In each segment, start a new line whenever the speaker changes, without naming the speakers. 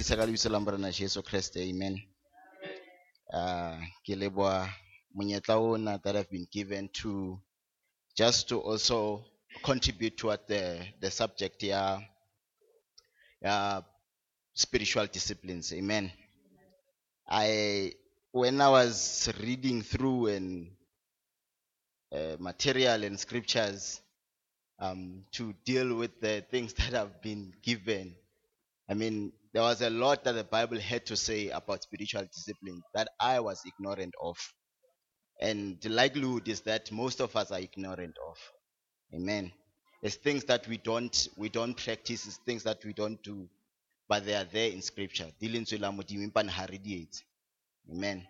dumedisa ka lebitso la morena jesu kreste amen. Uh, ke leboa monyetla ona that i've been given to just to also contribute toward the, the subject ya ya spiritual disciplines amen. I when i was reading through and uh, material and scriptures um, to deal with the things that have been given I mean, there was a lot that the Bible had to say about spiritual discipline that I was ignorant of. And the likelihood is that most of us are ignorant of. Amen. It's things that we don't we don't practice, it's things that we don't do, but they are there in scripture. Amen.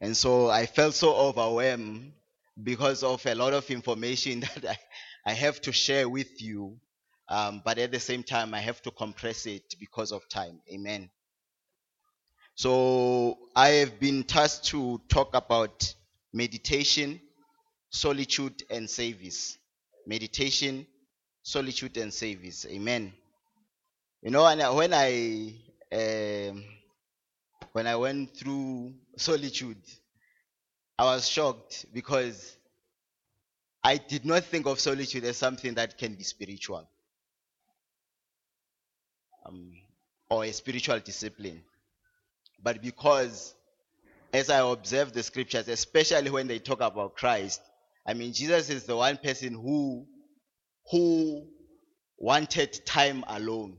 And so I felt so overwhelmed because of a lot of information that I, I have to share with you um, but at the same time, I have to compress it because of time. Amen. So I have been tasked to talk about meditation, solitude, and service. Meditation, solitude, and service. Amen. You know, and when I um, when I went through solitude, I was shocked because I did not think of solitude as something that can be spiritual um, or a spiritual discipline. But because, as I observe the scriptures, especially when they talk about Christ, I mean, Jesus is the one person who, who wanted time alone.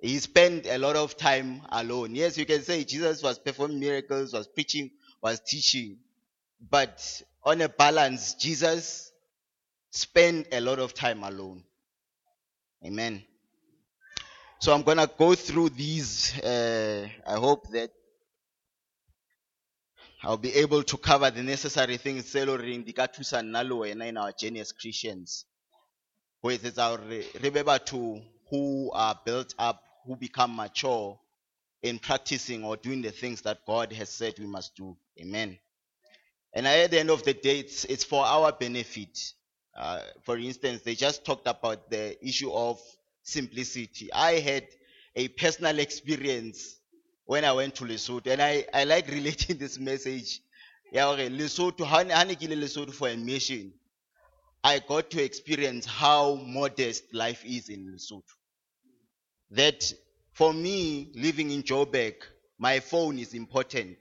He spent a lot of time alone. Yes, you can say Jesus was performing miracles, was preaching, was teaching. But on a balance, Jesus spent a lot of time alone. Amen. So I'm going to go through these. Uh, I hope that I'll be able to cover the necessary things tailoring the Katusa Nalo and in our as Christians. It's our remember to who are built up, who become mature in practicing or doing the things that God has said we must do. Amen. And at the end of the day, it's, it's for our benefit. Uh, for instance, they just talked about the issue of simplicity. I had a personal experience when I went to Lesotho, and I, I like relating this message. Yeah, okay, Lesotho, Lesotho for a mission, I got to experience how modest life is in Lesotho. That for me, living in Joburg, my phone is important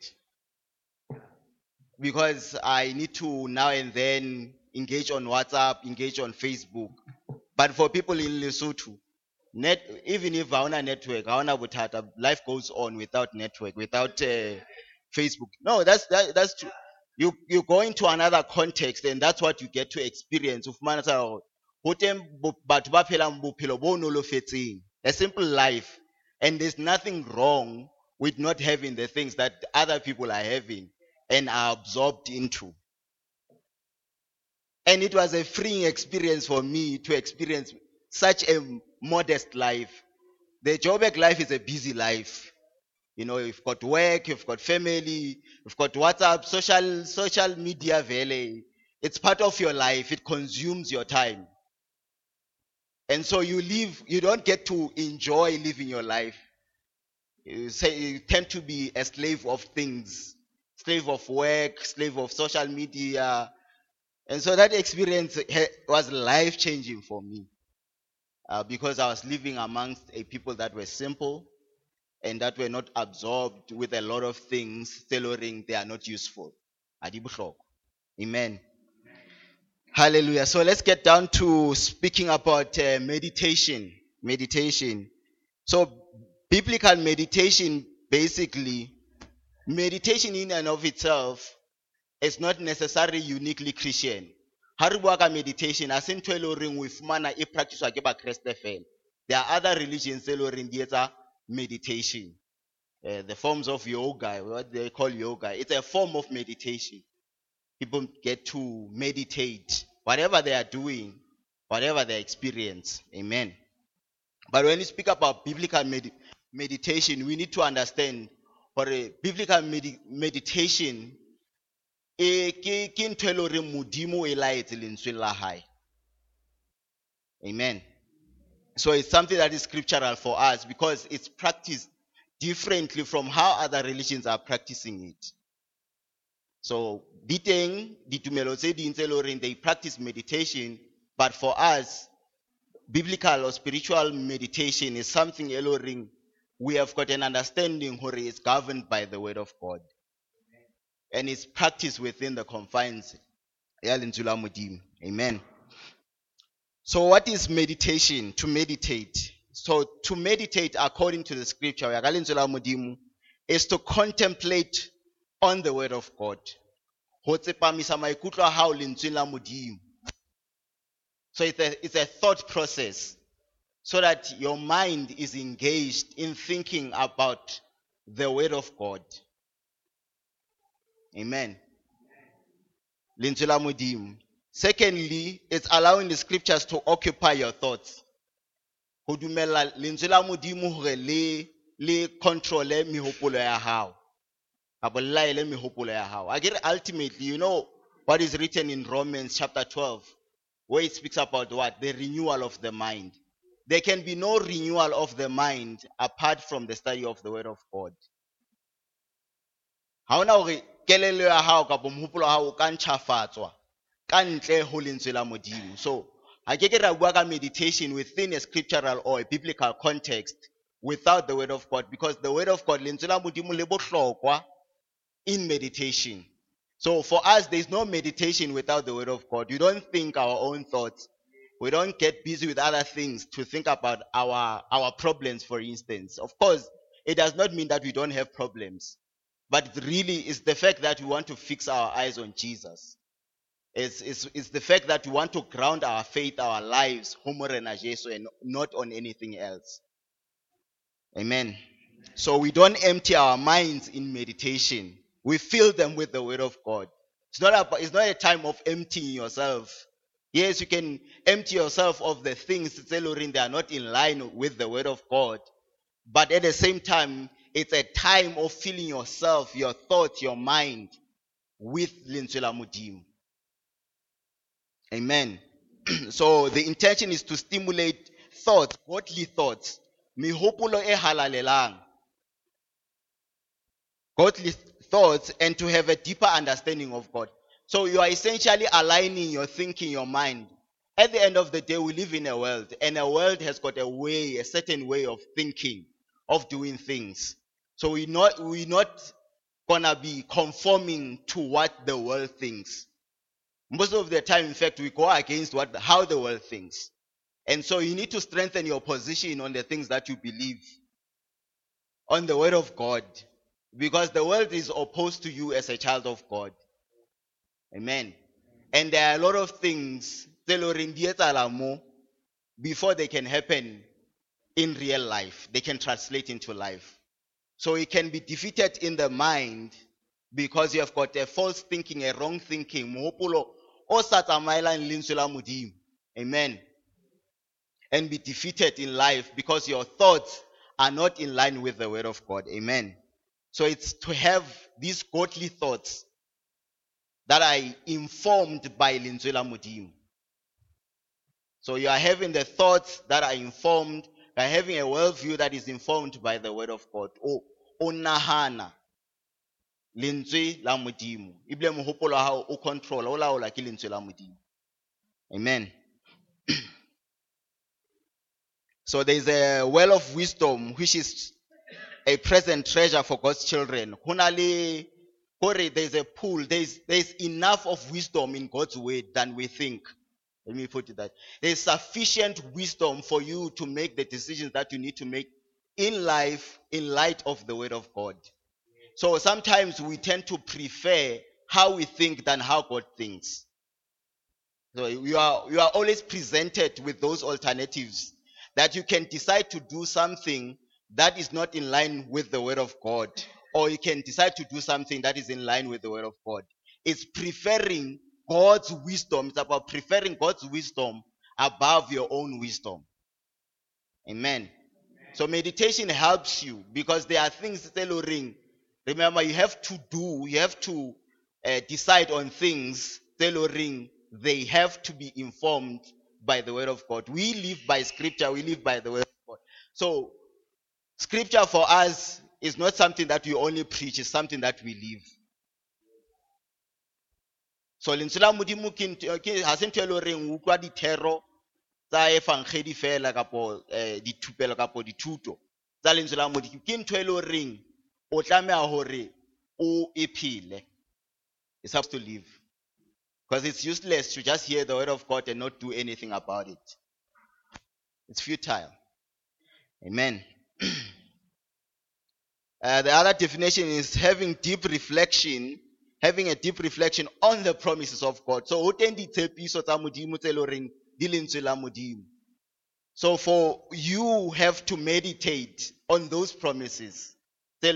because I need to now and then engage on WhatsApp, engage on Facebook. But for people in Lesotho, net even if hauna network hauna butata life goes on without network without uh, facebook. No that's that, that's true you you go into another context and that's what you get to experience. Ufumana batho ba a simple life. And there's nothing wrong with not having the things that other people are having and are absorbed into. And it was a freeing experience for me to experience such a modest life. The Joburg life is a busy life. You know, you've got work, you've got family, you've got WhatsApp, social social media valley. It's part of your life. It consumes your time. And so you live, you don't get to enjoy living your life. You say you tend to be a slave of things, slave of work, slave of social media. And so that experience was life changing for me uh, because I was living amongst a people that were simple and that were not absorbed with a lot of things tailoring they are not useful. Adibuhloko. Amen. Hallelujah. So let's get down to speaking about uh, meditation. Meditation. So biblical meditation basically, meditation in and of itself is not necessarily uniquely Christian. Ha re bua ka meditation ha se ntho e le horeng o e fumana e practicewa ke bakreste fela. There are other religions tse e le horeng di etsa meditation. Uh, the forms of yoga what they call yoga it's a form of meditation. People get to meditate whatever they are doing whatever they experience. Amen. But when you speak about biblical med- meditation we need to understand or biblical medi- meditation e ke ke modimo e laetse la hae amen So it's something that is scriptural for us because it's practiced differently from how other religions are practicing it. So di ditumelo tse ding tse they practice meditation, but for us, biblical or spiritual meditation is something e leng horeng we have got an understanding where it's governed by the word of God. And it's practiced within the confines. Amen. So what is meditation? To meditate. So to meditate according to the scripture is to contemplate on the word of God. So it's a, it's a thought process so that your mind is engaged in thinking about the word of God. Amen. Secondly, it's allowing the scriptures to occupy your thoughts. Ho dumella lentswe hore le le controle mehopolo ya hao. Kapa le laele mehopolo ya hao. Ultimately, you know what is written in Romans chapter 12, where it speaks about what? The renewal of the mind. There can be no renewal of the mind apart from the study of the word of God. Ha hona kelello ya hao kapa mohopolo wa hao o ka ka ntle lentswe la Modimo. So, ha ke ke ra bua ka meditation within a scriptural or a biblical context without the word of God because the word of God lentswe la Modimo le bohlokwa in meditation. So for us, there's no meditation without the word of God. We don't think our own thoughts. We don't get busy with other things to think about our, our problems, for instance. Of course, it does not mean that we don't have problems. But really it's the fact that we want to fix our eyes on Jesus. It's, it's, it's the fact that we want to ground our faith, our lives, homo rena Jesu, and not on anything else. Amen. So we don't empty our minds in meditation. We fill them with the word of God. It's not a, it's not a time of emptying yourself. Yes, you can empty yourself of the things that are not in line with the word of God. But at the same time, it's a time of filling yourself, your thoughts, your mind with lentswe la Modimo. Amen. so the intention is to stimulate thoughts, godly thoughts. Mihopolo e halalelang. Godly thoughts and to have a deeper understanding of God. So you are essentially aligning your thinking, your mind. At the end of the day, we live in a world, and a world has got a way, a certain way of thinking, of doing things. So we're not, we're not gonna be conforming to what the world thinks. Most of the time, in fact, we go against what how the world thinks. And so you need to strengthen your position on the things that you believe, on the word of God, because the world is opposed to you as a child of God. Amen. And there are a lot of things before they can happen in real life. They can translate into life. So it can be defeated in the mind because you have got a false thinking, a wrong thinking. Amen. And be defeated in life because your thoughts are not in line with the word of God. Amen. So it's to have these godly thoughts that are informed by lentswe la Modimo. So you are having the thoughts that are informed, you are having a worldview that is informed by the word of God. Oh, o nahana lentswe la Modimo. Ibile mohopolo wa hao o control, o laola ke lentswe la Modimo. Amen. so there is a well of wisdom which is a present treasure for God's children. Hunale Kore, there's a pool, there's, there's enough of wisdom in God's word than we think. Let me put it that. There's sufficient wisdom for you to make the decisions that you need to make in life in light of the word of God. So sometimes we tend to prefer how we think than how God thinks. So you are, you are always presented with those alternatives that you can decide to do something that is not in line with the word of God, or you can decide to do something that is in line with the word of God. It's preferring God's wisdom. It's about preferring God's wisdom above your own wisdom. Amen. So meditation helps you because there are things that ring. Remember, you have to do, you have to uh, decide on things ring. They have to be informed by the word of God. We live by scripture, we live by the word of God. So, scripture for us is not something that we only preach, it's something that we live. So lentswe la modimo ke ha tsa efankgedi fela kapo eh, dithupelo kapo dithuto tsa lentswe la modimo ke ntho e le horeng o tlameha hore o e phele. To live because it's useless to just hear the word of god and not do anything about it. It's futile. Amen. Uh, the other definition is having deep reflection, having a deep reflection on the promises of God. So, ho teng ditshepiso tsa Modimo tse leng horeng So, for you have to meditate on those promises. So,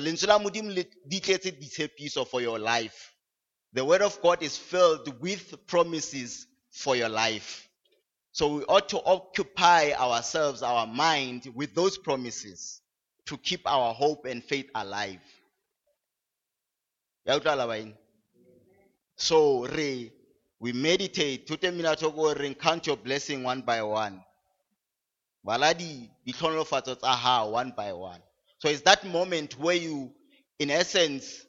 lentswe la Modimo di tletse for your life. The word of God is filled with promises for your life. So we ought to occupy ourselves, our mind with those promises to keep our hope and faith alive. So re we meditate to mina go re count your blessing one by one. Bala di ditlhonolofatso tsa hao one by one. So it's that moment where you in essence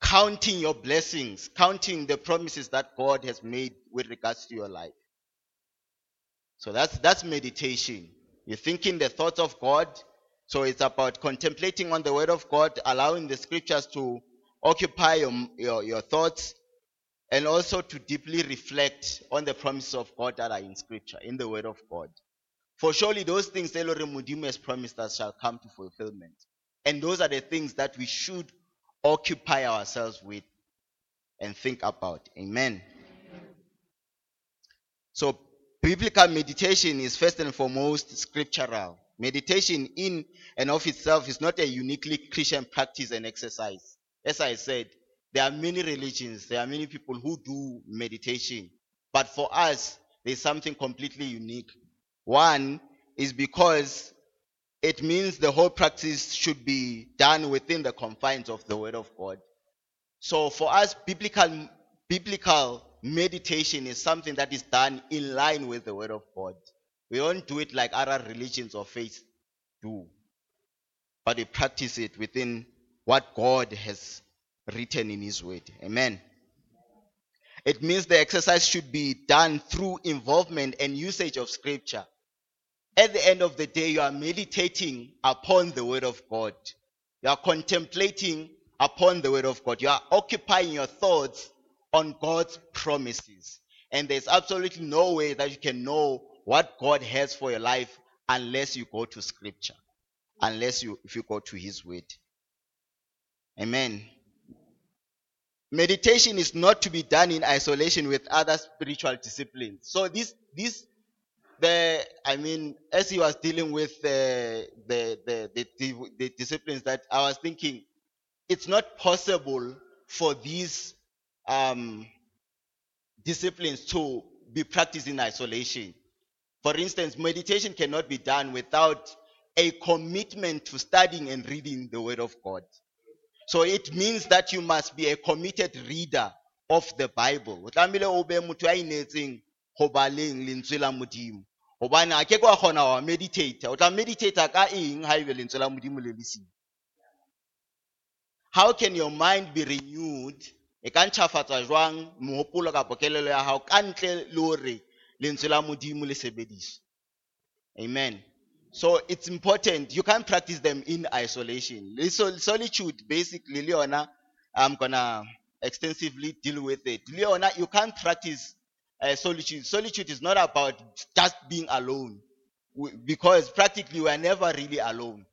counting your blessings, counting the promises that God has made with regards to your life. So that's that's meditation. You're thinking the thoughts of God. So it's about contemplating on the word of God, allowing the scriptures to occupy your, your, your thoughts, and also to deeply reflect on the promises of God that are in scripture, in the word of God. For surely those things the Lord has promised us shall come to fulfillment. And those are the things that we should occupy ourselves with and think about. Amen. So biblical meditation is first and foremost scriptural. Meditation in and of itself is not a uniquely Christian practice and exercise. As I said, there are many religions, there are many people who do meditation. But for us, there's something completely unique. One is because it means the whole practice should be done within the confines of the Word of God. So for us, biblical, biblical meditation is something that is done in line with the Word of God. We don't do it like other religions or faiths do, but we practice it within what God has written in His Word. Amen. It means the exercise should be done through involvement and usage of Scripture. At the end of the day, you are meditating upon the Word of God. You are contemplating upon the Word of God. You are occupying your thoughts on God's promises. And there's absolutely no way that you can know what God has for your life unless you go to Scripture, unless you if you go to His Word. Amen. Meditation is not to be done in isolation with other spiritual disciplines. So this this the I mean, as he was dealing with the the the, the, the, the disciplines that I was thinking, it's not possible for these um, disciplines to be practiced in isolation. For instance, meditation cannot be done without a commitment to studying and reading the Word of God. So it means that you must be a committed reader of the Bible. O tlamehile o be motho a inetseng ho baleng lentswe la Modimo. Hobane ha ke kwa kgona wa meditate. O tla meditate ka eng ha ebe lentswe la Modimo le le siyo? How can your mind be renewed? E ka ntjhafatsa jwang mohopolo kapa kelello ya hao ka ntle le hore lentswe la Modimo le sebediswe? Amen. So it's important. You can't practice them in isolation. Sol- Solitude, basically, Leona, I'm gonna extensively deal with it. Leona, you can't practice uh, solitude. Solitude is not about just being alone, because practically we are never really alone,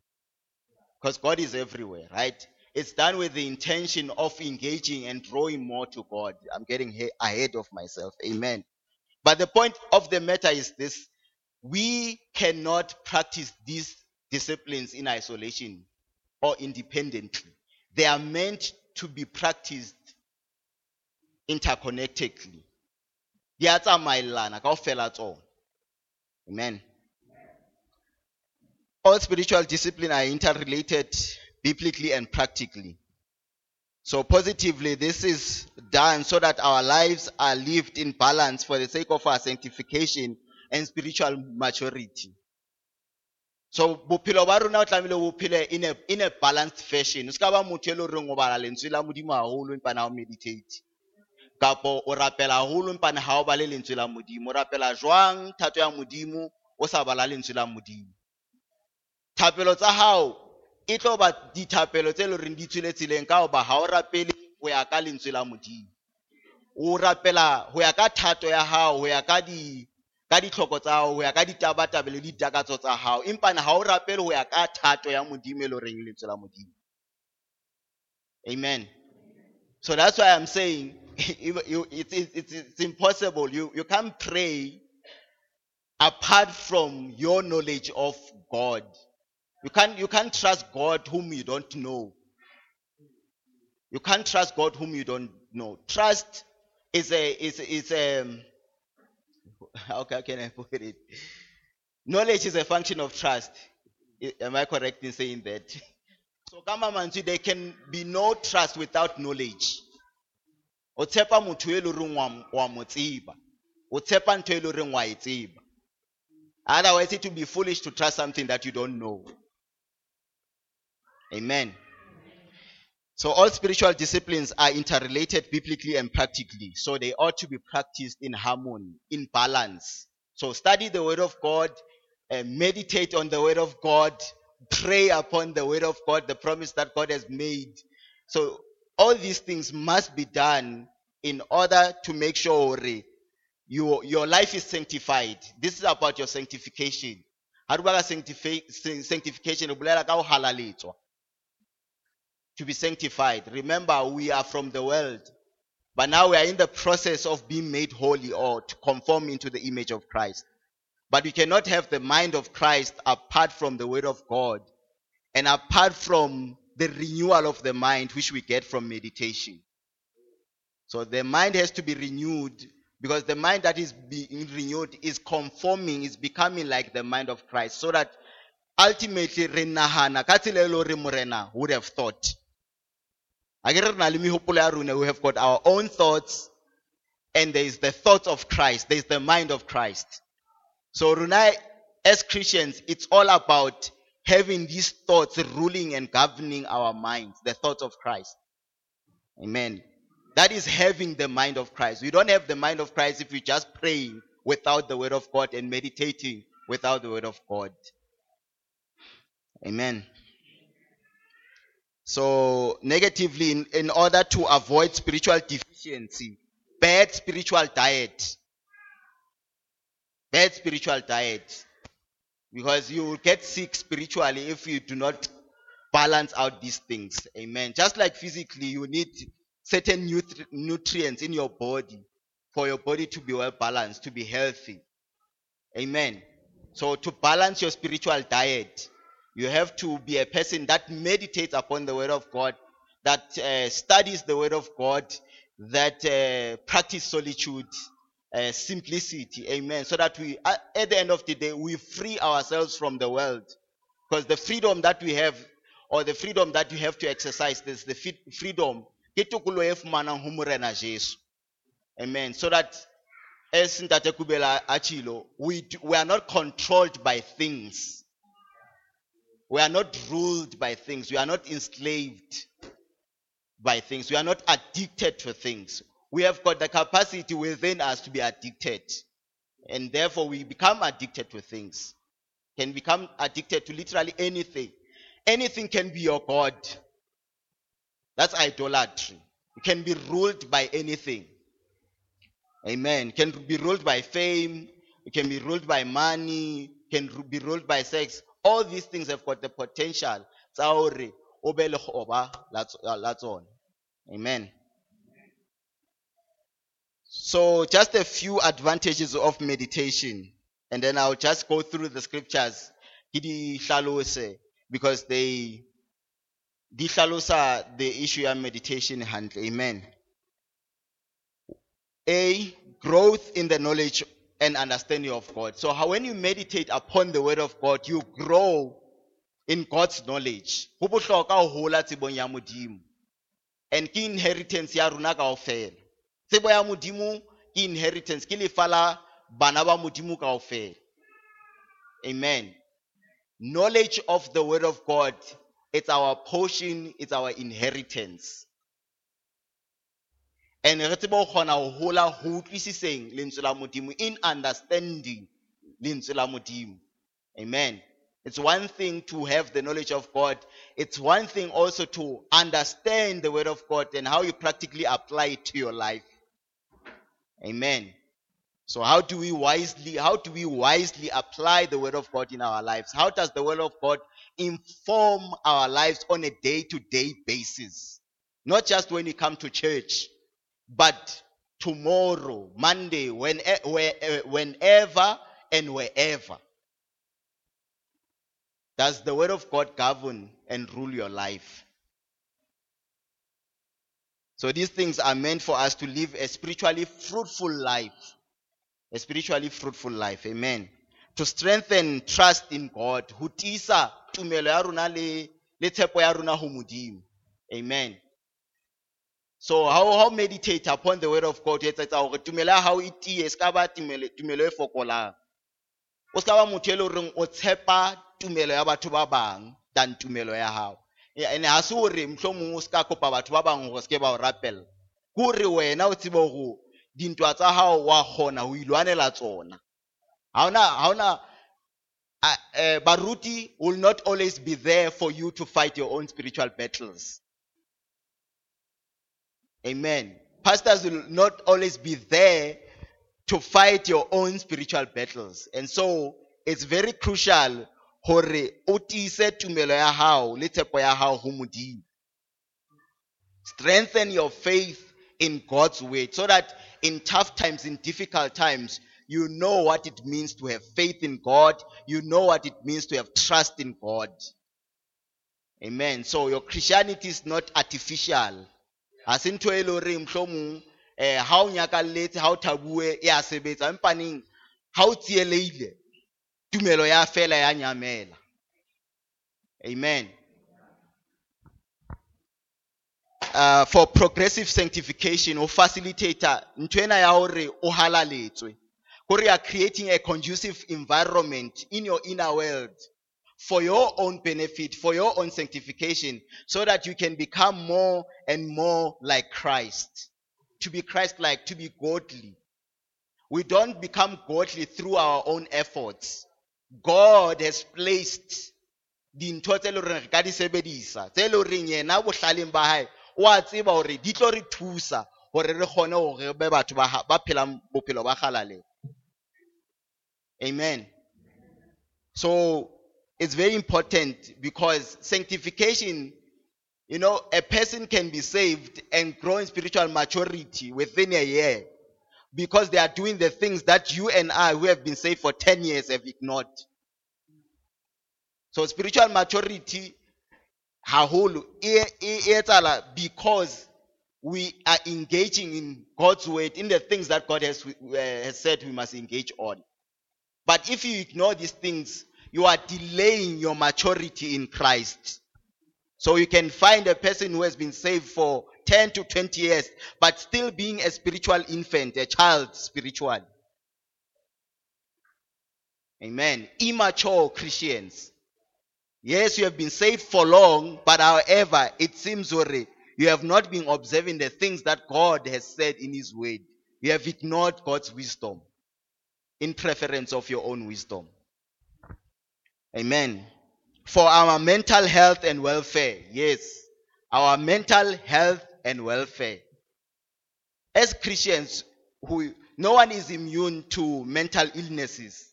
because God is everywhere, right? It's done with the intention of engaging and drawing more to God. I'm getting ahead of myself. Amen. But the point of the matter is this we cannot practice these disciplines in isolation or independently. They are meant to be practiced interconnectedly. Amen. All spiritual disciplines are interrelated biblically and practically. So positively, this is done so that our lives are lived in balance for the sake of our sanctification and spiritual maturity. So bophelo ba rona o tlamehile o phele in a in a balanced fashion. O ska ba motho e le horeng o bala lentswe la modimo haholo empa na o meditate. Kapo o rapela haholo empa ha o bale lentswe la modimo. O rapela jwang thato ya modimo o sa bala lentswe la modimo. Thapelo tsa hao e tlo ba dithapelo tse leng di tswile tseleng ka hoba ha o rapele ho ya ka lentswe la modimo. O rapela ho ya ka thato ya hao, ho ya ka di ka ditlhoko tsa hao ho ya ka ditabatabelo le ditakatso tsa hao. Empa ha o rapele ho ya ka thato ya modimo e le horeng lentswe la modimo. Amen. So that's why i'm saying it's, it's, it's impossible. You, you can't pray apart from your knowledge of god. You can't you can't trust god whom you don't know. You can't trust god whom you don't know. Trust is a is is a how can I put it? Knowledge is a function of trust. Am I correct in saying that? So kama manzi there can be no trust without knowledge. O tshepa motho e le reng wa mo tseba. O ntho e wa e tseba. Otherwise it would be foolish to trust something that you don't know. Amen. So all spiritual disciplines are interrelated biblically and practically. So they ought to be practiced in harmony, in balance. So study the word of God, uh, meditate on the word of God, pray upon the word of God, the promise that God has made. So all these things must be done in order to make sure your, your life is sanctified. This is about your sanctification. Sanctification? To be sanctified. Remember, we are from the world, but now we are in the process of being made holy or to conform into the image of Christ. But we cannot have the mind of Christ apart from the word of God and apart from the renewal of the mind which we get from meditation. So the mind has to be renewed because the mind that is being renewed is conforming, is becoming like the mind of Christ so that ultimately would have thought we have got our own thoughts, and there is the thoughts of Christ, there is the mind of Christ. So, Runa, as Christians, it's all about having these thoughts ruling and governing our minds, the thoughts of Christ. Amen. That is having the mind of Christ. We don't have the mind of Christ if we just praying without the word of God and meditating without the word of God. Amen. So, negatively, in, in order to avoid spiritual deficiency, bad spiritual diet. Bad spiritual diet. Because you will get sick spiritually if you do not balance out these things. Amen. Just like physically, you need certain nutri- nutrients in your body for your body to be well balanced, to be healthy. Amen. So, to balance your spiritual diet, you have to be a person that meditates upon the word of God, that uh, studies the word of God, that uh, practice solitude, uh, simplicity. Amen. So that we, at the end of the day, we free ourselves from the world. Because the freedom that we have, or the freedom that you have to exercise, is the freedom. Amen. So that as Ntate Kubela Achilo, we, we are not controlled by things. We are not ruled by things. We are not enslaved by things. We are not addicted to things. We have got the capacity within us to be addicted. And therefore, we become addicted to things. Can become addicted to literally anything. Anything can be your God. That's idolatry. You can be ruled by anything. Amen. Can be ruled by fame. It can be ruled by money. Can be ruled by sex. All these things have got the potential. Amen. So, just a few advantages of meditation. And then I'll just go through the scriptures. Because they di the issue of meditation Amen. A growth in the knowledge and understanding of God. So how when you meditate upon the word of God, you grow in God's knowledge. And key inheritance ya runa kaofela. tsebo ya modimo ke inheritance ke lefa la bana ba modimo amen knowledge of the word of god it's our portion it's our inheritance and re tsebe kgona go hola go utlwisiseng lentswe la modimo in understanding lentswe la modimo amen it's one thing to have the knowledge of God. It's one thing also to understand the word of God and how you practically apply it to your life. Amen. So how do we wisely how do we wisely apply the word of God in our lives? How does the word of God inform our lives on a day-to-day basis? Not just when we come to church, but tomorrow, Monday, when, eh, eh, whenever and wherever. Does the word of God govern and rule your life? So these things are meant for us to live a spiritually fruitful life. A spiritually fruitful life. Amen. To strengthen trust in God. Hutisa le ya rona ho. Amen. So how how meditate upon the word of God? Etsetsa hore tumelo ya hao e tie se ka ba tumelo e fokolang. O ska ba motho e le horeng o tshepa tumelo ya batho ba bang than tumelo ya hao. Ene ha se hore mohlomong o ska kopa batho ba bang hore se ke ba o rapella. Ke hore wena o tsebe hore dintwa tsa hao wa kgona ho ilwanela tsona. Ha ona uh, baruti will not always be there for you to fight your own spiritual battles amen. Pastors will not always be there to fight your own spiritual battles. And so it's very crucial hore strengthen your faith in God's word so that in tough times in difficult times you know what it means to have faith in God. You know what it means to have trust in God. Amen. So your christianity is not artificial ha se ntho e le hore mohlomong eh ha o nyakalletse ha o thabue e a sebetsa. Empaneng ha o tsieleile tumelo ya fela ya nyamela. Amen. Uh, for progressive sanctification or facilitator ntwena ya hore o halaletswe. Kore are creating a conducive environment in your inner world for your own benefit for your own sanctification so that you can become more and more like Christ. To be Christ like to be godly. We don't become godly through our own efforts. God has placed dintho tse leng re ka di sebedisa tse leng reng yena bohlaleng ba hae o a tseba hore di tlo re thusa hore re kgone hore re be batho ba phelang bophelo ba kgalale amen. So it's very important because sanctification you know a person can be saved and grow in spiritual maturity within a year because they are doing the things that you and I, who have been saved for 10 years, have ignored. So spiritual maturity, haholo, because we are engaging in God's word, in the things that God has, uh, has said we must engage on. But if you ignore these things, you are delaying your maturity in Christ. So you can find a person who has been saved for 10 to 20 years, but still being a spiritual infant, a child spiritual. Amen. Immature Christians. Yes, you have been saved for long, but however, it seems already you have not been observing the things that God has said in His word. You have ignored God's wisdom in preference of your own wisdom. Amen. For our mental health and welfare. Yes. Our mental health and welfare. As Christians, who, no one is immune to mental illnesses.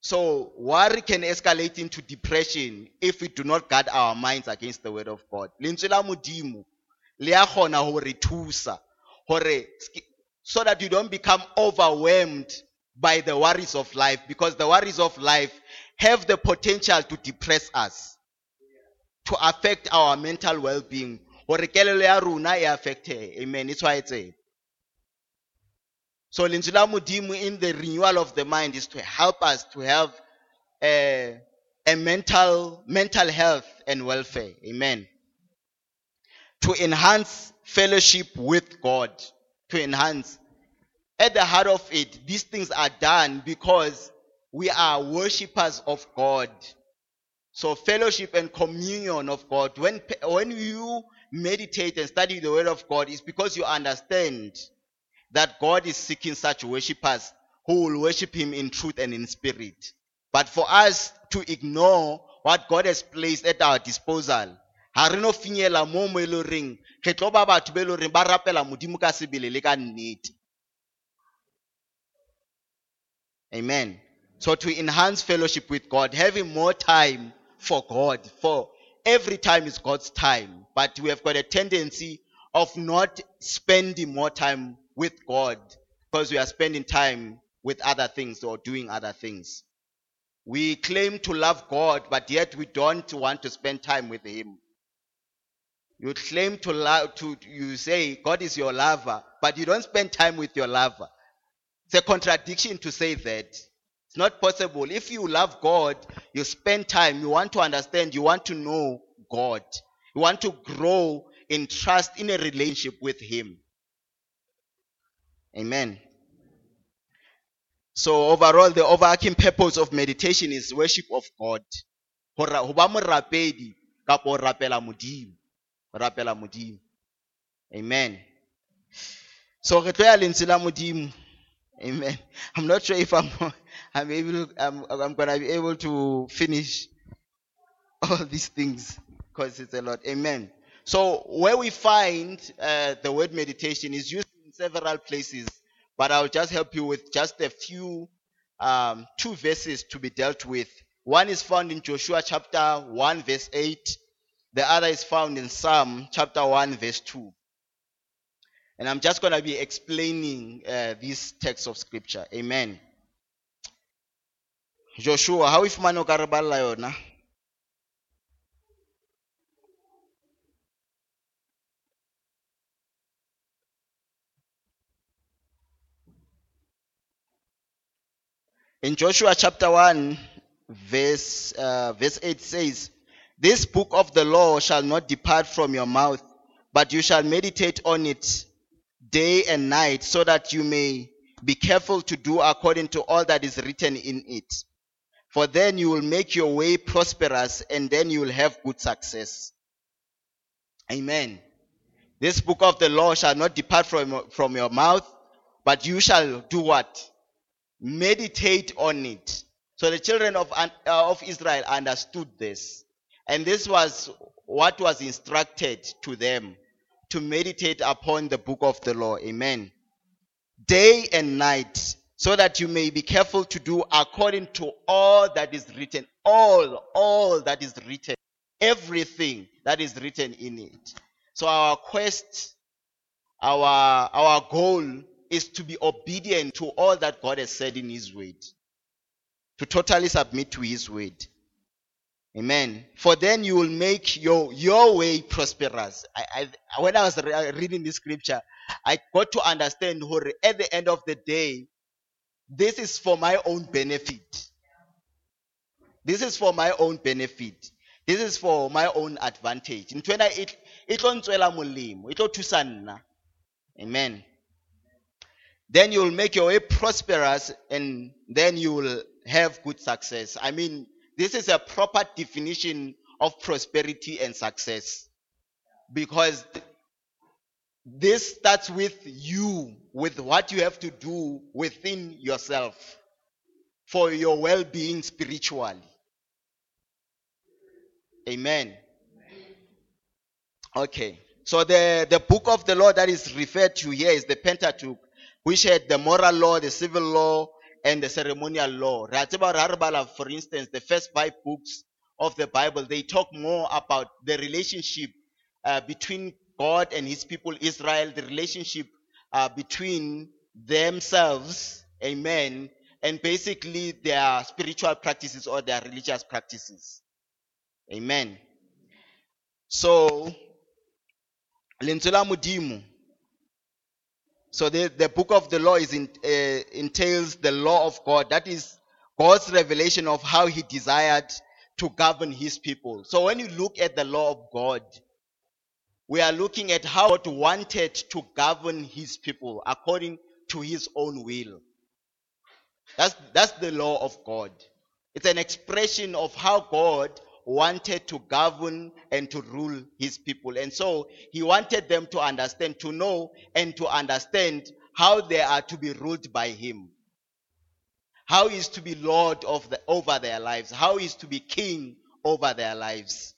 So worry can escalate into depression if we do not guard our minds against the word of God. Hore so that you don't become overwhelmed by the worries of life because the worries of life have the potential to depress us to affect our mental ya rona e affecte amen so in the renewal of the mind is to help us to have a, a mental mental health and welfare amen to enhance fellowship with God, to enhance. At the heart of it, these things are done because we are worshippers of God. So fellowship and communion of God. When, when you meditate and study the word of God, it's because you understand that God is seeking such worshippers who will worship him in truth and in spirit. But for us to ignore what God has placed at our disposal, ha re no finyela mo mo e le ba batho reng ba rapela amen so to enhance fellowship with god having more time for God. For every time is God's time. But we have got a tendency of not spending more time with God because we are spending time with other things or doing other things. We claim to love God, but yet we don't want to spend time with Him. You claim to love, to, you say God is your lover, but you don't spend time with your lover. It's a contradiction to say that. It's not possible. If you love God, you spend time, you want to understand, you want to know God. You want to grow in trust in a relationship with Him. Amen. So overall, the overarching purpose of meditation is worship of God. Amen. So re tlo la modimo. Amen. I'm not sure if I'm I'm able I'm, I'm gonna be able to finish all these things because it's a lot. Amen. So where we find uh, the word meditation is used in several places, but I'll just help you with just a few um, two verses to be dealt with. One is found in Joshua chapter 1 verse 8. The other is found in Psalm chapter 1 verse 2. And I'm just going to be explaining uh, texts of scripture. Amen. Joshua, how if mano karabala yona? In Joshua chapter 1, verse, uh, verse 8 says, This book of the law shall not depart from your mouth, but you shall meditate on it day and night, so that you may be careful to do according to all that is written in it. For then you will make your way prosperous and then you will have good success. Amen. This book of the law shall not depart from, from your mouth, but you shall do what? Meditate on it. So the children of, uh, of Israel understood this. And this was what was instructed to them to meditate upon the book of the law. Amen. Day and night, so that you may be careful to do according to all that is written. All, all that is written. Everything that is written in it. So our quest, our, our goal is to be obedient to all that God has said in His word. To totally submit to His word. Amen. For then you will make your, your way prosperous. I, I, when I was re- uh, reading this scripture, I got to understand at the end of the day, this is for my own benefit. This is for my own benefit. This is for my own advantage. In it it Amen. Then you will make your way prosperous and then you will have good success. I mean, this is a proper definition of prosperity and success. Because this starts with you, with what you have to do within yourself for your well being spiritually. Amen. Okay. So the, the book of the law that is referred to here is the Pentateuch, which had the moral law, the civil law, and the ceremonial law. For instance, the first five books of the Bible, they talk more about the relationship uh, between God and his people Israel, the relationship uh, between themselves, amen, and basically their spiritual practices or their religious practices. Amen. So, lentswe mudimu so the, the book of the law is in, uh, entails the law of God. That is God's revelation of how he desired to govern his people. So when you look at the law of God, we are looking at how God wanted to govern his people according to his own will. That's, that's the law of God. It's an expression of how God wanted to govern and to rule his people. And so he wanted them to understand, to know, and to understand how they are to be ruled by him. How is to be Lord of the, over their lives. How is to be king over their lives.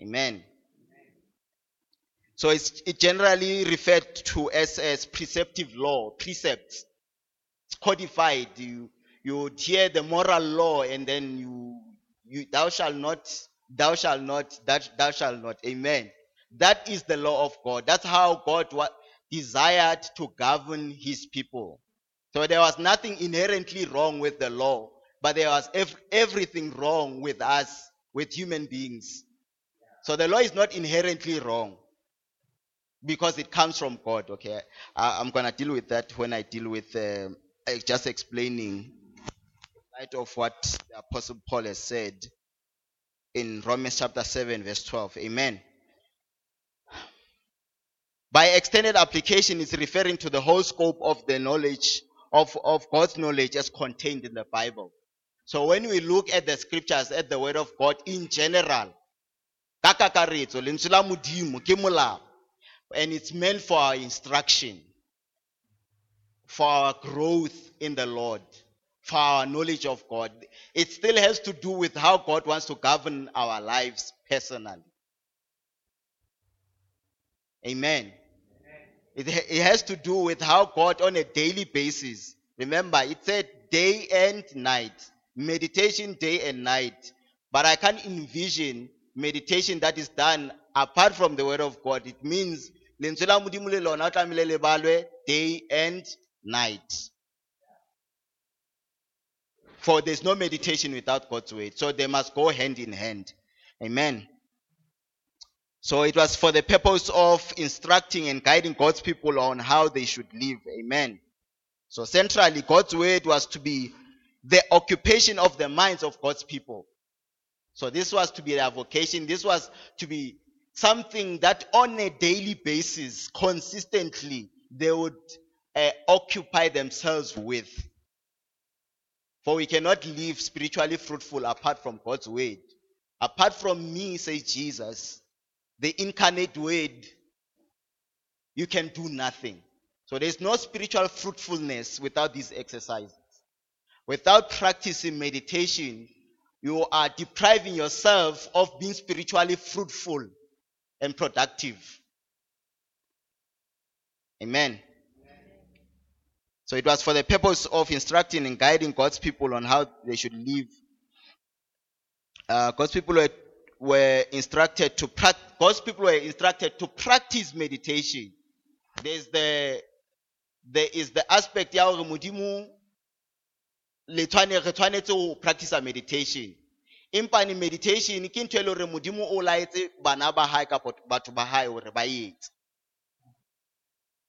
Amen. So it's it generally referred to as, as preceptive law, precepts. It's codified. You, you hear the moral law and then you you, thou shalt not, thou shalt not, that thou shalt not. Amen. That is the law of God. That's how God desired to govern his people. So there was nothing inherently wrong with the law, but there was ev- everything wrong with us, with human beings. So the law is not inherently wrong because it comes from God. Okay, I, am gonna deal with that when I deal with uh, just explaining light of what the Apostle Paul has said in Romans chapter 7, verse 12. Amen. By extended application, it's referring to the whole scope of the knowledge of, of God's knowledge as contained in the Bible. So when we look at the scriptures, at the word of God in general, and it's meant for our instruction, for our growth in the Lord for our knowledge of God. It still has to do with how God wants to govern our lives personally. Amen. It, it has to do with how God, on a daily basis, remember, it said day and night, meditation day and night. But I can't envision meditation that is done apart from the word of God. It means day and night. For there's no meditation without God's word. So they must go hand in hand. Amen. So it was for the purpose of instructing and guiding God's people on how they should live. Amen. So centrally, God's word was to be the occupation of the minds of God's people. So this was to be their vocation. This was to be something that on a daily basis, consistently, they would uh, occupy themselves with. For we cannot live spiritually fruitful apart from God's word. Apart from me, says Jesus, the incarnate word, you can do nothing. So there's no spiritual fruitfulness without these exercises. Without practicing meditation, you are depriving yourself of being spiritually fruitful and productive. Amen. So it was for the purpose of instructing and guiding God's people on how they should live. Uh, God's people were, were instructed to practice. God's people were instructed to practice meditation. There's the there is the aspect ya gore modimo le tshwane re tshwanetse go practice meditation empa meditation ke ntho e le gore modimo o laetse bana ba kapa batho ba ba etse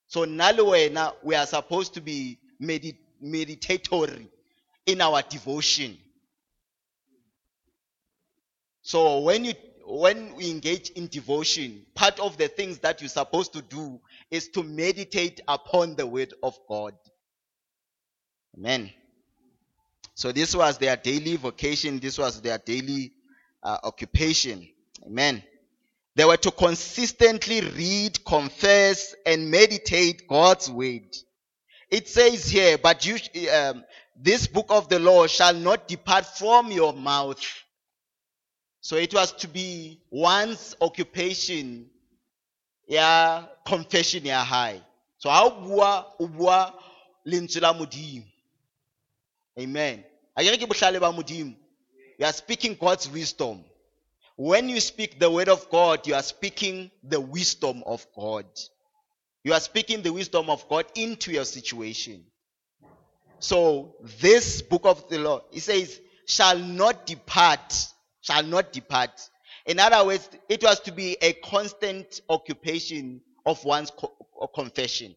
so nna wena, we are supposed to be medit- meditatory in our devotion. So when you when we engage in devotion, part of the things that you're supposed to do is to meditate upon the word of God. Amen. So this was their daily vocation. This was their daily uh, occupation. Amen. They were to consistently read, confess, and meditate God's word. It says here, but you, um, this book of the law shall not depart from your mouth. So it was to be one's occupation, yeah, confession yeah high. So how bua ubua lentswe Amen. You are speaking God's wisdom. When you speak the word of God, you are speaking the wisdom of God. You are speaking the wisdom of God into your situation. So, this book of the law, it says, shall not depart, shall not depart. In other words, it was to be a constant occupation of one's co- confession.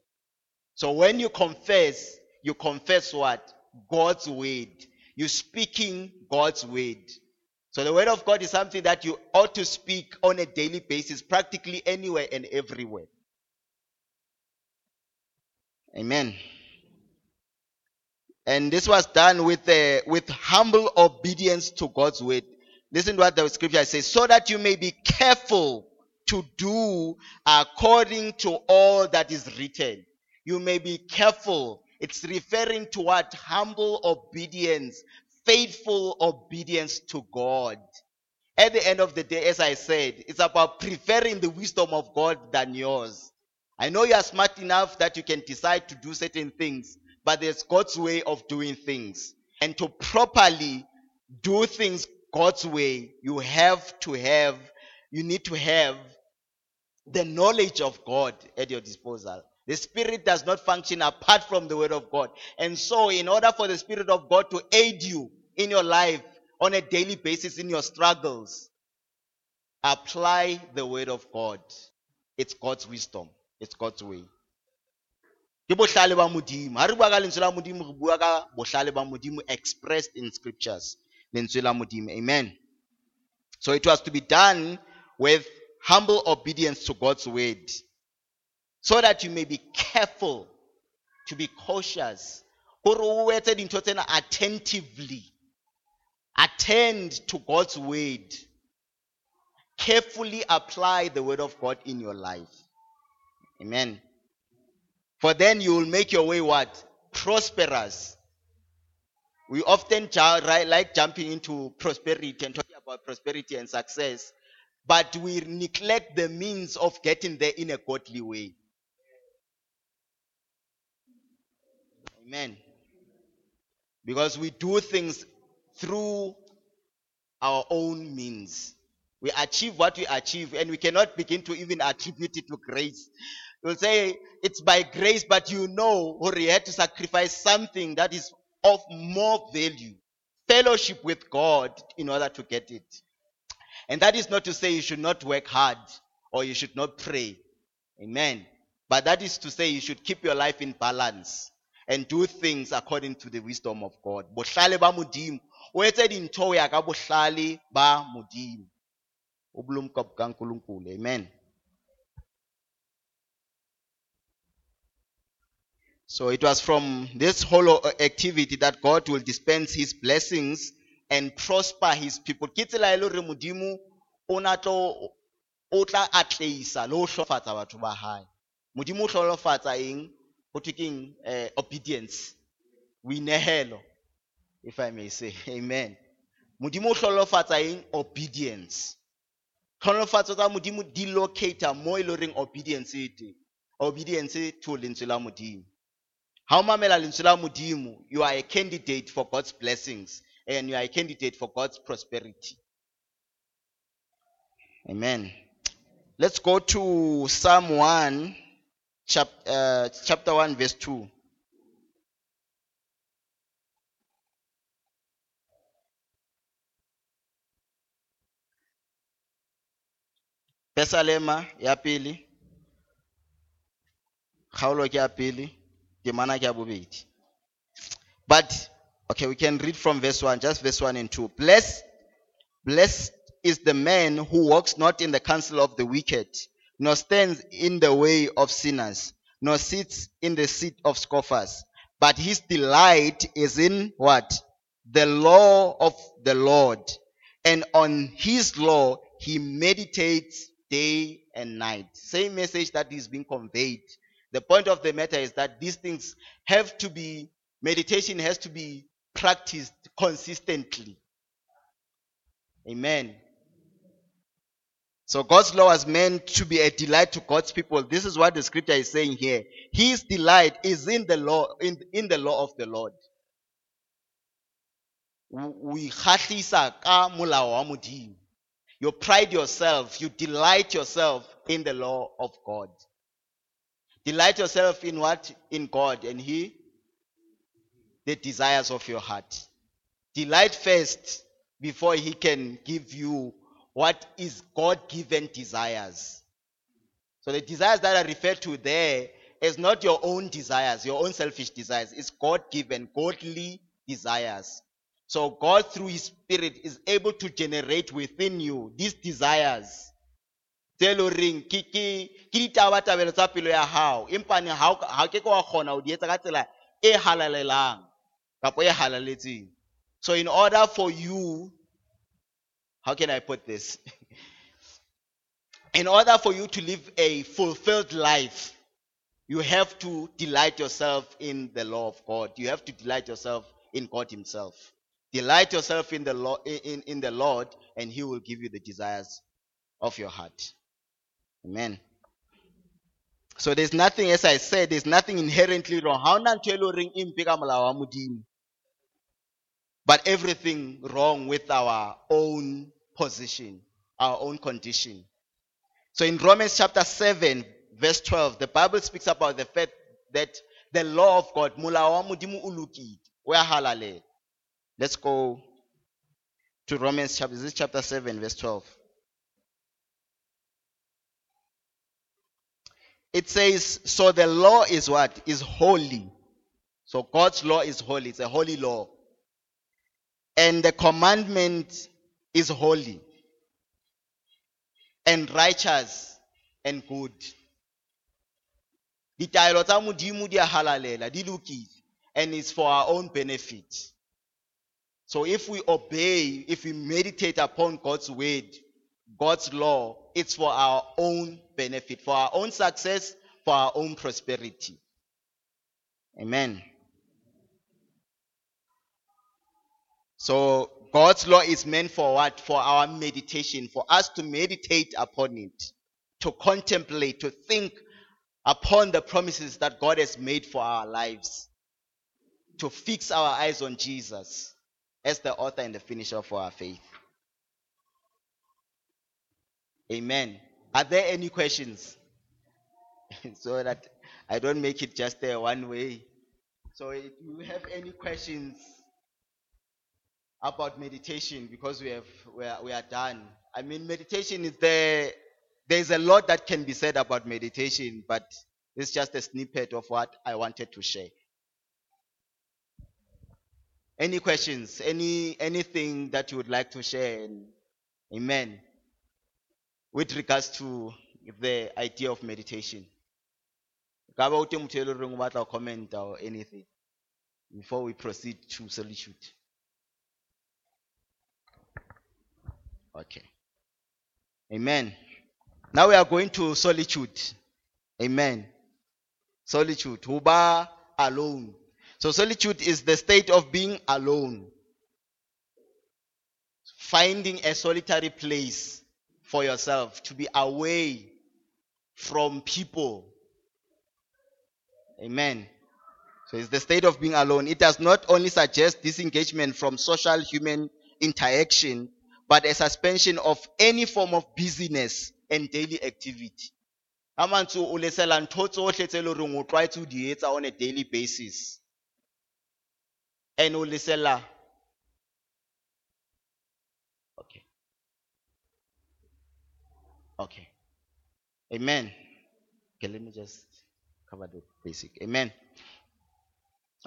So, when you confess, you confess what? God's word. You're speaking God's word. So the word of God is something that you ought to speak on a daily basis, practically anywhere and everywhere. Amen. And this was done with uh, with humble obedience to God's word. Listen to what the scripture says, so that you may be careful to do according to all that is written. You may be careful. It's referring to what? Humble obedience, faithful obedience to God. At the end of the day, as I said, it's about preferring the wisdom of God than yours. I know you are smart enough that you can decide to do certain things, but there's God's way of doing things. And to properly do things God's way, you have to have, you need to have the knowledge of God at your disposal. The Spirit does not function apart from the Word of God. And so, in order for the Spirit of God to aid you in your life on a daily basis in your struggles, apply the Word of God. It's God's wisdom, it's God's way. expressed in scriptures amen so it was to be done with humble obedience to god's word so that you may be careful to be cautious gore o attentively attend to god's word carefully apply the word of god in your life amen for then you will make your way what? Prosperous. We often like jumping into prosperity and talking about prosperity and success, but we neglect the means of getting there in a godly way. Amen. Because we do things through our own means. We achieve what we achieve, and we cannot begin to even attribute it to grace. You'll say it's by grace, but you know, or you had to sacrifice something that is of more value. Fellowship with God in order to get it. And that is not to say you should not work hard or you should not pray. Amen. But that is to say you should keep your life in balance and do things according to the wisdom of God. Bohlale ba modimo. O etse dintho ya ka bohlale ba modimo. Amen. So it was from this whole uh, activity that God will dispense his blessings and prosper his people. Ke tsela e le modimo o o tla atleisa le ho hlofatsa batho ba hae. Modimo o hlolofatsa eng? Ho thwe eh, obedience. Boinehelo if I may say. Amen. Modimo o hlolofatsa eng? Obedience. Hlolofatso tsa modimo di locator mo e le obedience e teng. Obedience to lentswe la modimo. How mamela lentswe modimo, you are a candidate for God's blessings and you are a candidate for God's prosperity. Amen. Let's go to Psalm 1, chap, uh, chapter 1, verse 2. Pesalema ya pili. Kgaolo ke ya pili. But okay, we can read from verse 1, just verse 1 and 2. Blessed, blessed is the man who walks not in the counsel of the wicked, nor stands in the way of sinners, nor sits in the seat of scoffers. But his delight is in what? The law of the Lord. And on his law he meditates day and night. Same message that is being conveyed the point of the matter is that these things have to be, meditation has to be practiced consistently. Amen. So God's law was meant to be a delight to God's people. This is what the scripture is saying here. His delight is in the law, in, in the law of the Lord. You pride yourself, you delight yourself in the law of God. Delight yourself in what? In God and He, the desires of your heart. Delight first before He can give you what is God given desires. So the desires that are referred to there is not your own desires, your own selfish desires. It's God given, godly desires. So God through his spirit is able to generate within you these desires. tse le horeng ke ditabatabelo tsa pelo ya hao empane o ke ke wa kgona ho di ka tsela e halalelang kapa e halaletseng so in order for you how can i put this? In order for you to live a fulfilled life you have to delight yourself in the law of god. You have to delight yourself in god himself. Delight yourself in the law in, in the lord and he will give you the desires of your heart. Amen. So there's nothing as i said there's nothing inherently wrong. E le horeng e mpe ka molao wa Modimo. But everything wrong with our own position our own condition so in Romans chapter 7, verse 12, the Bible speaks about the fact that the law of God. Let's go to Romans chapter, this is chapter 7, verse 12. It says, So the law is what? Is holy. So God's law is holy. It's a holy law. And the commandment is holy and righteous and good. Ditaelo tsa Modimo di a halalela, di lokile, and it's for our own benefit. So if we obey, if we meditate upon God's word, God's law, it's for our own benefit, for our own success, for our own prosperity. Amen. So God's law is meant for what? For our meditation, for us to meditate upon it, to contemplate, to think upon the promises that God has made for our lives, to fix our eyes on Jesus as the author and the finisher of our faith. Amen. Are there any questions? so that I don't make it just a one way. So if you have any questions about meditation, because we have we are, we are done. I mean, meditation is there. There's a lot that can be said about meditation, but it's just a snippet of what I wanted to share. Any questions? Any anything that you would like to share? Amen. With regards to the idea of meditation. Ekaba o teng motho e le horeng o batla ho comment or anything before we proceed to solitude. Okay. Amen. Now we are going to solitude. Amen. Solitude. Huba alone. So solitude is the state of being alone. Finding a solitary place for yourself to be away from people. Amen. So it's the state of being alone. It does not only suggest disengagement from social human interaction, but a suspension of any form of busyness and daily activity. On a daily basis. And Okay. Okay. Amen. Okay, let me just cover the basic. Amen.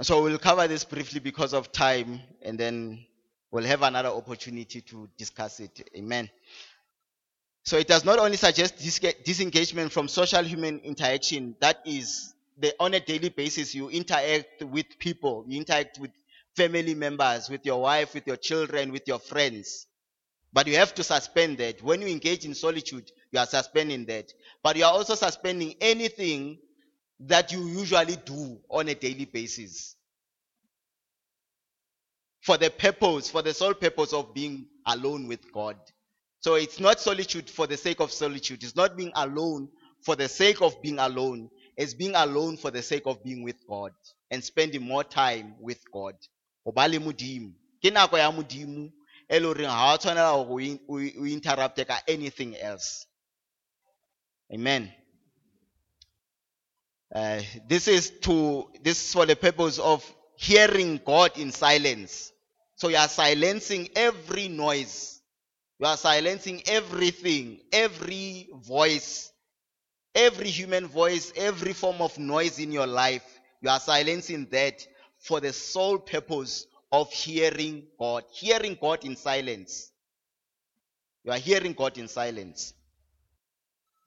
So we'll cover this briefly because of time, and then we'll have another opportunity to discuss it. Amen. So it does not only suggest disengagement from social human interaction, that is, the, on a daily basis, you interact with people, you interact with family members, with your wife, with your children, with your friends. But you have to suspend that. When you engage in solitude, you are suspending that. But you are also suspending anything that you usually do on a daily basis. For the purpose, for the sole purpose of being alone with God. So it's not solitude for the sake of solitude. It's not being alone for the sake of being alone. It's being alone for the sake of being with God and spending more time with God. Ho ba le ya Modimo e le o in- o i- o interrupte ka anything else. Amen. Uh, this is to this is for the purpose of hearing God in silence. So you are silencing every noise. You are silencing everything, every voice, every human voice, every form of noise in your life. You are silencing that for the sole purpose of hearing God. Hearing God in silence. You are hearing God in silence.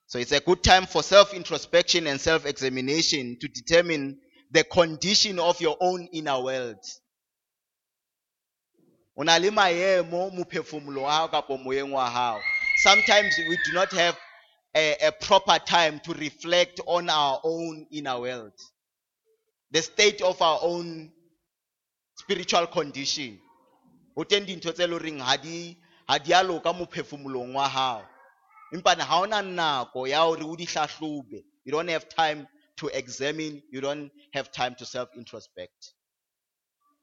So it's a good time for self introspection and self examination to determine the condition of your own inner world. O na le maemo mophefumulo wa hao kapo moyeng wa hao. Sometimes we do not have a, a proper time to reflect on our own inner world, the state of our own spiritual condition. Ho teng dintho tse leng horeng ha di ha di a loka mophefumulong wa hao. Empa ha ona nako ya hore o di hlahlobe. You don't have time to examine, you don't have time to self introspect.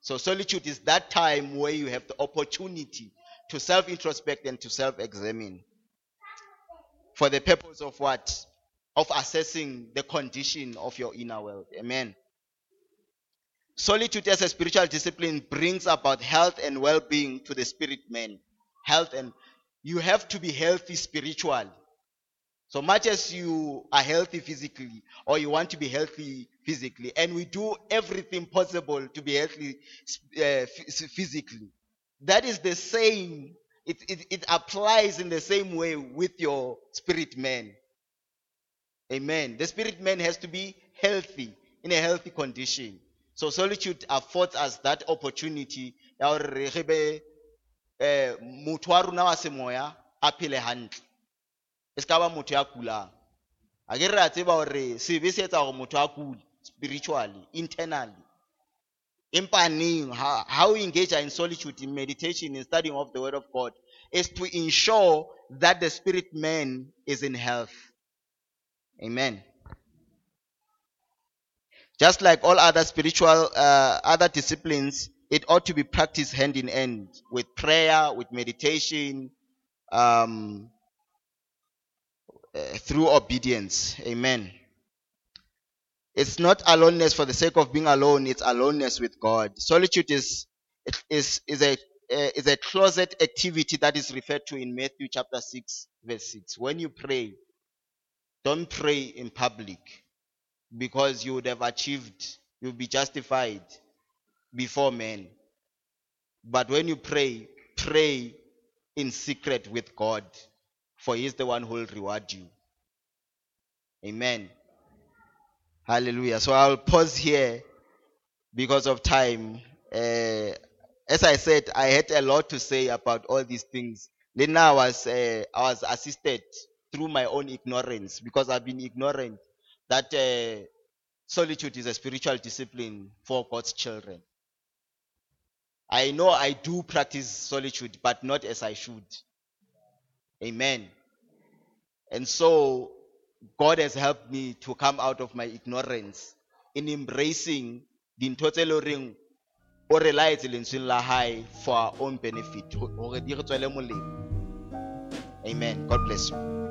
So solitude is that time where you have the opportunity to self introspect and to self examine. For the purpose of what? Of assessing the condition of your inner world. Amen. Solitude as a spiritual discipline brings about health and well being to the spirit man. Health and you have to be healthy spiritually. So much as you are healthy physically, or you want to be healthy physically, and we do everything possible to be healthy uh, physically, that is the same. It, it, it applies in the same way with your spirit man. Amen. The spirit man has to be healthy, in a healthy condition. So solitude affords us that opportunity eh motho wa semoya e se ka ba motho ya kulang. A ke re a tseba gore sebe se etsa gore motho a kule spiritually internally. Empaneng how we engage in solitude in meditation in studying of the word of god is to ensure that the spirit man is in health. Amen. Just like all other spiritual uh, other disciplines it ought to be practiced hand in hand with prayer, with meditation, um, through obedience. Amen. It's not aloneness for the sake of being alone, it's aloneness with God. Solitude is, is, is, a, is a closet activity that is referred to in Matthew chapter 6, verse 6. When you pray, don't pray in public because you would have achieved, you'll be justified before men. But when you pray, pray in secret with God, for He is the one who will reward you. Amen. Hallelujah. So I'll pause here because of time. Uh, as I said, I had a lot to say about all these things. Then I was uh, I was assisted through my own ignorance because I've been ignorant that uh, solitude is a spiritual discipline for God's children. I know I do practice solitude, but not as I should. Amen. And so God has helped me to come out of my ignorance in embracing the tse le reng o re la hae for our own benefit Amen. God bless you.